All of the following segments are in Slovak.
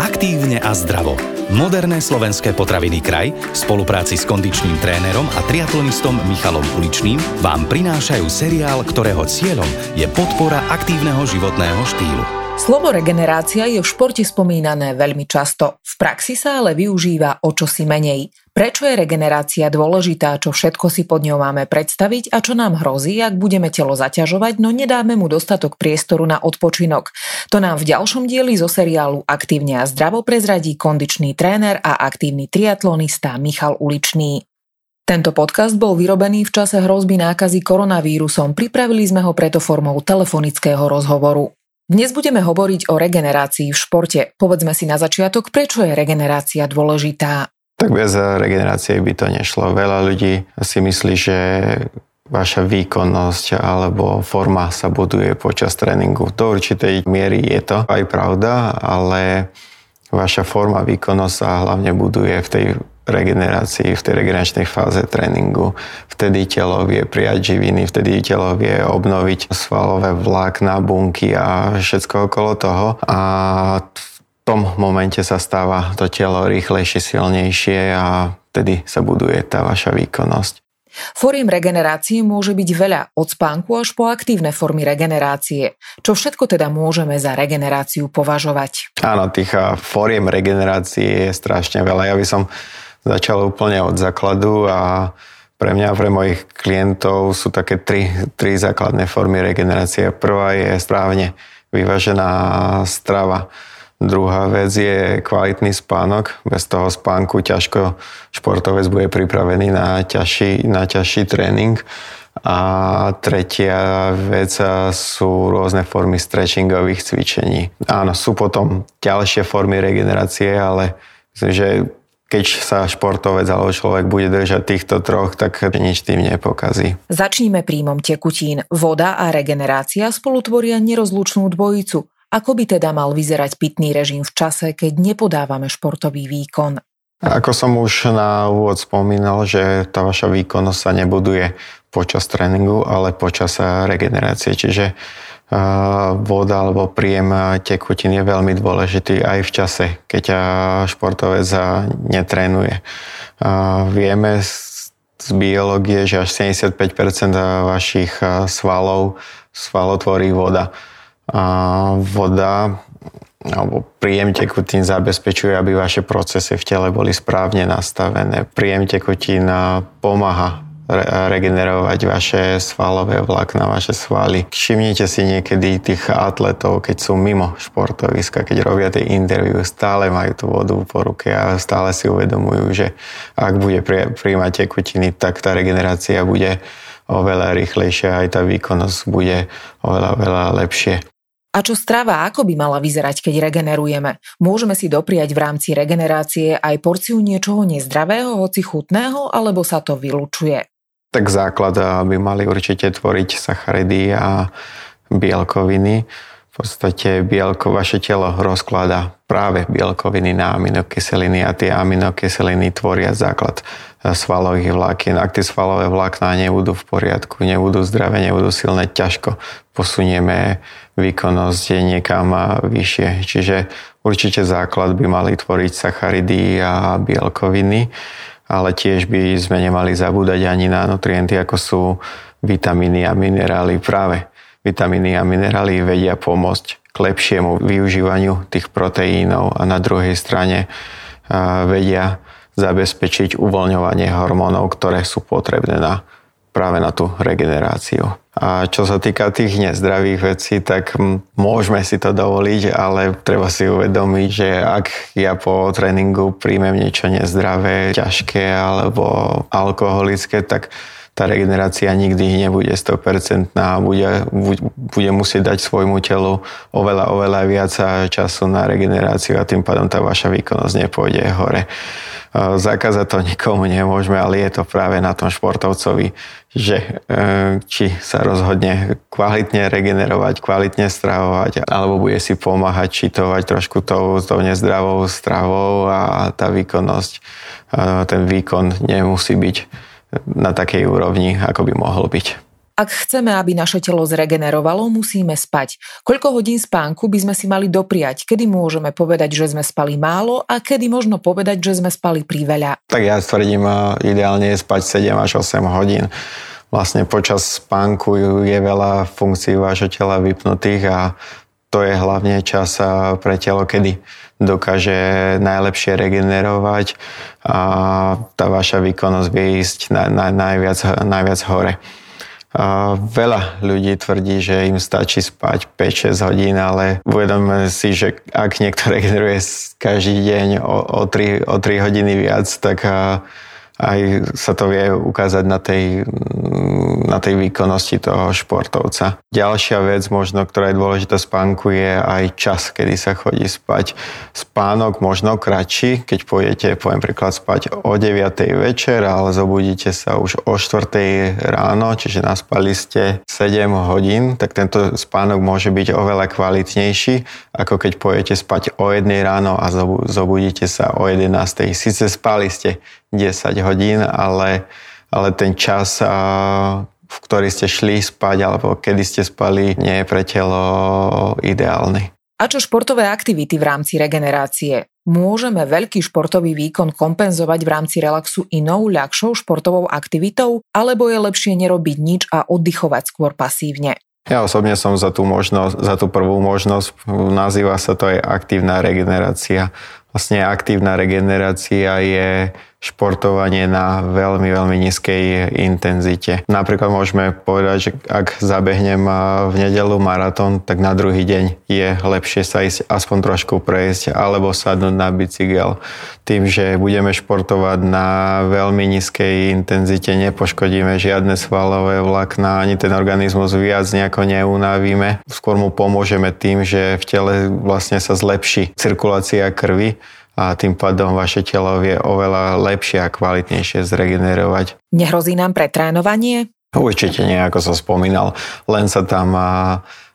Aktívne a zdravo. Moderné slovenské potraviny kraj v spolupráci s kondičným trénerom a triatlonistom Michalom Uličným vám prinášajú seriál, ktorého cieľom je podpora aktívneho životného štýlu. Slovo regenerácia je v športe spomínané veľmi často. V praxi sa ale využíva o čosi menej. Prečo je regenerácia dôležitá, čo všetko si pod ňou máme predstaviť a čo nám hrozí, ak budeme telo zaťažovať, no nedáme mu dostatok priestoru na odpočinok. To nám v ďalšom dieli zo seriálu Aktívne a zdravo prezradí kondičný tréner a aktívny triatlonista Michal Uličný. Tento podcast bol vyrobený v čase hrozby nákazy koronavírusom, pripravili sme ho preto formou telefonického rozhovoru. Dnes budeme hovoriť o regenerácii v športe. Povedzme si na začiatok, prečo je regenerácia dôležitá. Tak bez regenerácie by to nešlo. Veľa ľudí si myslí, že vaša výkonnosť alebo forma sa buduje počas tréningu. Do určitej miery je to aj pravda, ale vaša forma, výkonnosť sa hlavne buduje v tej regenerácii, v tej regeneračnej fáze tréningu. Vtedy telo vie prijať živiny, vtedy telo vie obnoviť svalové vlákna, bunky a všetko okolo toho. A tom momente sa stáva to telo rýchlejšie, silnejšie a vtedy sa buduje tá vaša výkonnosť. Fóriem regenerácie môže byť veľa, od spánku až po aktívne formy regenerácie. Čo všetko teda môžeme za regeneráciu považovať? Áno, tých fóriem regenerácie je strašne veľa. Ja by som začal úplne od základu a pre mňa a pre mojich klientov sú také tri, tri základné formy regenerácie. Prvá je správne vyvážená strava. Druhá vec je kvalitný spánok. Bez toho spánku ťažko športovec bude pripravený na ťažší, na ťažší tréning. A tretia vec sú rôzne formy stretchingových cvičení. Áno, sú potom ďalšie formy regenerácie, ale myslím, že keď sa športovec alebo človek bude držať týchto troch, tak nič tým nepokazí. Začníme príjmom tekutín. Voda a regenerácia spolu tvoria nerozlučnú dvojicu. Ako by teda mal vyzerať pitný režim v čase, keď nepodávame športový výkon? Ako som už na úvod spomínal, že tá vaša výkonnosť sa nebuduje počas tréningu, ale počas regenerácie. Čiže voda alebo príjem tekutín je veľmi dôležitý aj v čase, keď športovec netrénuje. Vieme z biológie, že až 75% vašich svalov, svalov voda. Voda alebo príjem tekutín zabezpečuje, aby vaše procesy v tele boli správne nastavené. Príjem tekutín pomáha regenerovať vaše svalové vlákna, vaše svaly. Všimnite si niekedy tých atletov, keď sú mimo športoviska, keď robia tie interview, stále majú tú vodu po ruke a stále si uvedomujú, že ak bude príjmať tekutiny, tak tá regenerácia bude oveľa rýchlejšia, aj tá výkonnosť bude oveľa, veľa lepšie. A čo strava, ako by mala vyzerať, keď regenerujeme? Môžeme si dopriať v rámci regenerácie aj porciu niečoho nezdravého, hoci chutného, alebo sa to vylučuje? Tak základ by mali určite tvoriť sacharidy a bielkoviny. V podstate bielko, vaše telo rozklada práve bielkoviny na aminokyseliny a tie aminokyseliny tvoria základ svalových vlákien. Ak tie svalové vlákná nebudú v poriadku, nebudú zdravé, nebudú silné, ťažko posunieme výkonnosť niekam vyššie. Čiže určite základ by mali tvoriť sacharidy a bielkoviny ale tiež by sme nemali zabúdať ani na nutrienty, ako sú vitamíny a minerály. Práve vitamíny a minerály vedia pomôcť k lepšiemu využívaniu tých proteínov a na druhej strane vedia zabezpečiť uvoľňovanie hormónov, ktoré sú potrebné na práve na tú regeneráciu. A čo sa týka tých nezdravých vecí, tak môžeme si to dovoliť, ale treba si uvedomiť, že ak ja po tréningu príjmem niečo nezdravé, ťažké alebo alkoholické, tak tá regenerácia nikdy nebude 100% a bude, bude musieť dať svojmu telu oveľa, oveľa viac času na regeneráciu a tým pádom tá vaša výkonnosť nepôjde hore. Zakázať to nikomu nemôžeme, ale je to práve na tom športovcovi, že e, či sa rozhodne kvalitne regenerovať, kvalitne stravovať, alebo bude si pomáhať čitovať trošku tou, tou nezdravou stravou a tá výkonnosť, ten výkon nemusí byť na takej úrovni, ako by mohol byť. Ak chceme, aby naše telo zregenerovalo, musíme spať. Koľko hodín spánku by sme si mali dopriať? Kedy môžeme povedať, že sme spali málo a kedy možno povedať, že sme spali priveľa? Tak ja tvrdím, ideálne je spať 7 až 8 hodín. Vlastne počas spánku je veľa funkcií vášho tela vypnutých a to je hlavne čas pre telo, kedy dokáže najlepšie regenerovať a tá vaša výkonnosť vie ísť na, na, najviac, najviac hore. A veľa ľudí tvrdí, že im stačí spať 5-6 hodín, ale uvedomme si, že ak niekto regeneruje každý deň o, o, 3, o 3 hodiny viac, tak aj sa to vie ukázať na tej, na tej výkonnosti toho športovca. Ďalšia vec možno, ktorá je dôležitá spánku, je aj čas, kedy sa chodí spať. Spánok možno kratší, keď pôjdete, poviem príklad, spať o 9. večer, ale zobudíte sa už o 4. ráno, čiže naspali ste 7 hodín, tak tento spánok môže byť oveľa kvalitnejší, ako keď pôjdete spať o 1 ráno a zobudíte sa o 11. Sice spali ste 10 hodín, ale, ale ten čas, v ktorý ste šli spať alebo kedy ste spali, nie je pre telo ideálny. A čo športové aktivity v rámci regenerácie? Môžeme veľký športový výkon kompenzovať v rámci relaxu inou, ľahšou športovou aktivitou, alebo je lepšie nerobiť nič a oddychovať skôr pasívne? Ja osobne som za tú, možnosť, za tú prvú možnosť, nazýva sa to aj aktívna regenerácia. Vlastne aktívna regenerácia je športovanie na veľmi, veľmi nízkej intenzite. Napríklad môžeme povedať, že ak zabehnem v nedelu maratón, tak na druhý deň je lepšie sa ísť aspoň trošku prejsť alebo sadnúť na bicykel. Tým, že budeme športovať na veľmi nízkej intenzite, nepoškodíme žiadne svalové vlákna, ani ten organizmus viac nejako neunavíme. Skôr mu pomôžeme tým, že v tele vlastne sa zlepší cirkulácia krvi a tým pádom vaše telo vie oveľa lepšie a kvalitnejšie zregenerovať. Nehrozí nám pretrénovanie? Určite nie, ako som spomínal, len sa tam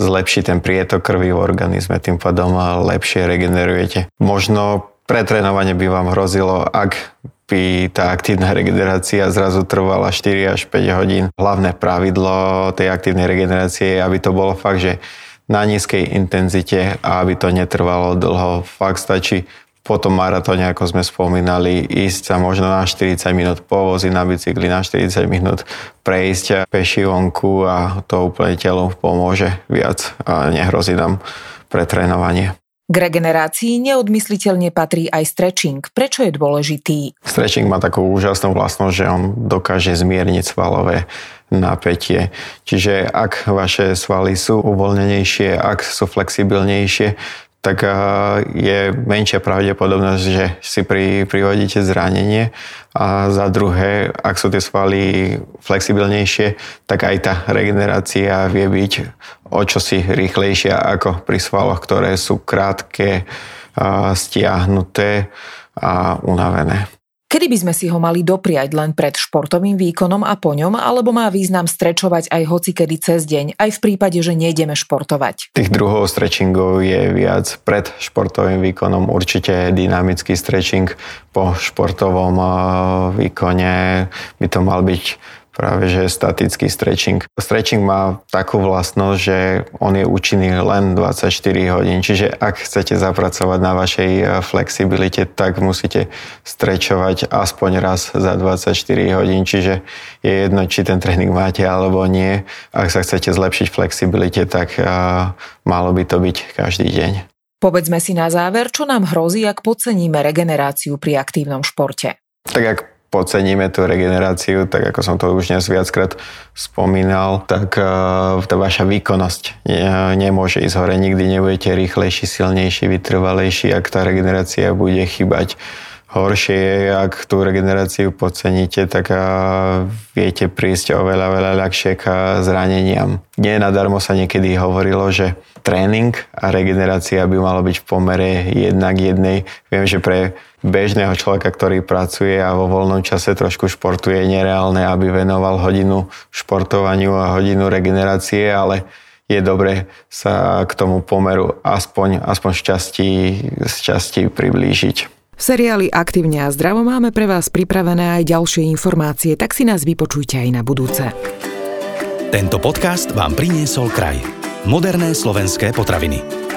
zlepší ten prietok krvi v organizme, tým pádom lepšie regenerujete. Možno pretrénovanie by vám hrozilo, ak by tá aktívna regenerácia zrazu trvala 4 až 5 hodín. Hlavné pravidlo tej aktívnej regenerácie je, aby to bolo fakt, že na nízkej intenzite a aby to netrvalo dlho. Fakt stačí po tom maratóne, ako sme spomínali, ísť sa možno na 40 minút povoziť na bicykli, na 40 minút prejsť peši vonku a to úplne telu pomôže viac a nehrozí nám pretrénovanie. K regenerácii neodmysliteľne patrí aj stretching. Prečo je dôležitý? Stretching má takú úžasnú vlastnosť, že on dokáže zmierniť svalové napätie. Čiže ak vaše svaly sú uvoľnenejšie, ak sú flexibilnejšie, tak je menšia pravdepodobnosť, že si pri, privodíte zranenie. A za druhé, ak sú tie svaly flexibilnejšie, tak aj tá regenerácia vie byť o čosi rýchlejšia ako pri svaloch, ktoré sú krátke, stiahnuté a unavené. Kedy by sme si ho mali dopriať len pred športovým výkonom a po ňom, alebo má význam strečovať aj hoci kedy cez deň, aj v prípade, že nejdeme športovať? Tých druhov stretchingov je viac. Pred športovým výkonom určite dynamický stretching, po športovom výkone by to mal byť práve že statický stretching. Stretching má takú vlastnosť, že on je účinný len 24 hodín, čiže ak chcete zapracovať na vašej e, flexibilite, tak musíte strečovať aspoň raz za 24 hodín, čiže je jedno, či ten tréning máte alebo nie. Ak sa chcete zlepšiť flexibilite, tak uh, malo by to byť každý deň. Povedzme si na záver, čo nám hrozí, ak podceníme regeneráciu pri aktívnom športe. Tak ak podceníme tú regeneráciu, tak ako som to už dnes viackrát spomínal, tak uh, tá vaša výkonnosť nemôže ísť hore. Nikdy nebudete rýchlejší, silnejší, vytrvalejší, ak tá regenerácia bude chýbať. Horšie je, ak tú regeneráciu podceníte, tak viete prísť oveľa, veľa ľahšie k zraneniam. Nie nadarmo sa niekedy hovorilo, že tréning a regenerácia by malo byť v pomere jedna k jednej. Viem, že pre bežného človeka, ktorý pracuje a vo voľnom čase trošku športuje, je nereálne, aby venoval hodinu športovaniu a hodinu regenerácie, ale je dobre sa k tomu pomeru aspoň, aspoň šťastí, šťastí priblížiť. V seriáli Aktívne a zdravo máme pre vás pripravené aj ďalšie informácie, tak si nás vypočujte aj na budúce. Tento podcast vám priniesol kraj. Moderné slovenské potraviny.